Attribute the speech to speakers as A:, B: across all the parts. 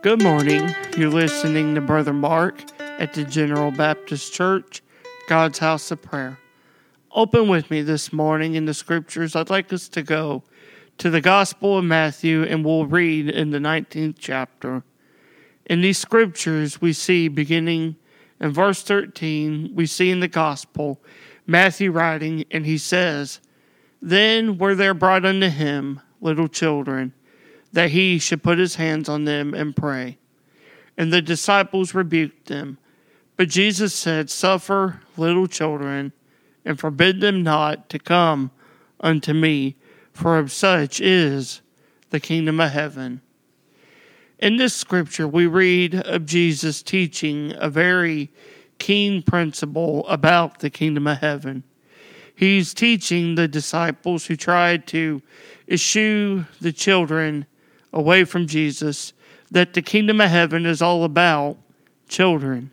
A: Good morning. You're listening to Brother Mark at the General Baptist Church, God's House of Prayer. Open with me this morning in the scriptures. I'd like us to go to the Gospel of Matthew and we'll read in the 19th chapter. In these scriptures, we see beginning in verse 13, we see in the Gospel Matthew writing, and he says, Then were there brought unto him little children that he should put his hands on them and pray. And the disciples rebuked them. But Jesus said, Suffer little children, and forbid them not to come unto me, for of such is the kingdom of heaven. In this scripture, we read of Jesus teaching a very keen principle about the kingdom of heaven. He's teaching the disciples who tried to eschew the children away from Jesus that the kingdom of heaven is all about children.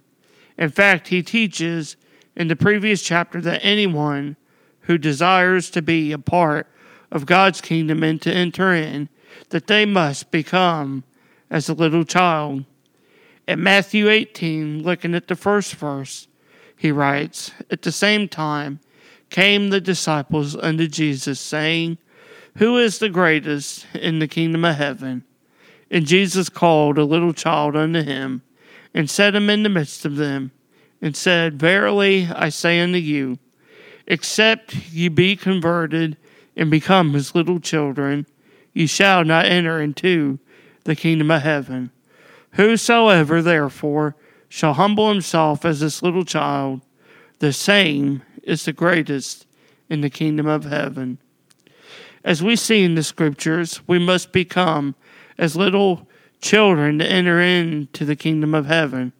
A: In fact, he teaches in the previous chapter that anyone who desires to be a part of God's kingdom and to enter in, that they must become as a little child. In Matthew 18, looking at the first verse, he writes, At the same time came the disciples unto Jesus, saying, who is the greatest in the kingdom of heaven? And Jesus called a little child unto him, and set him in the midst of them, and said, Verily I say unto you, except ye be converted and become as little children, ye shall not enter into the kingdom of heaven. Whosoever therefore shall humble himself as this little child, the same is the greatest in the kingdom of heaven. As we see in the scriptures, we must become as little children to enter into the kingdom of heaven.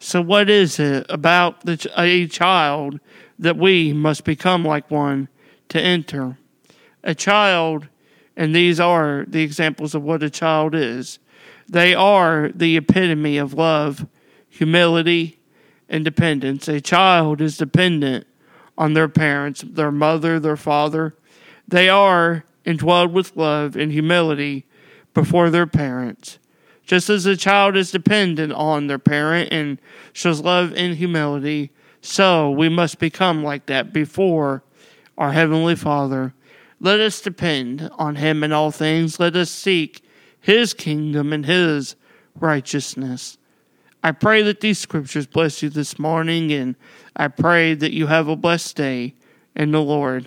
A: So, what is it about the, a child that we must become like one to enter? A child, and these are the examples of what a child is, they are the epitome of love, humility, and dependence. A child is dependent on their parents, their mother, their father, they are indwelled with love and humility before their parents. Just as a child is dependent on their parent and shows love and humility, so we must become like that before our Heavenly Father. Let us depend on Him in all things. Let us seek His kingdom and His righteousness. I pray that these scriptures bless you this morning, and I pray that you have a blessed day in the Lord.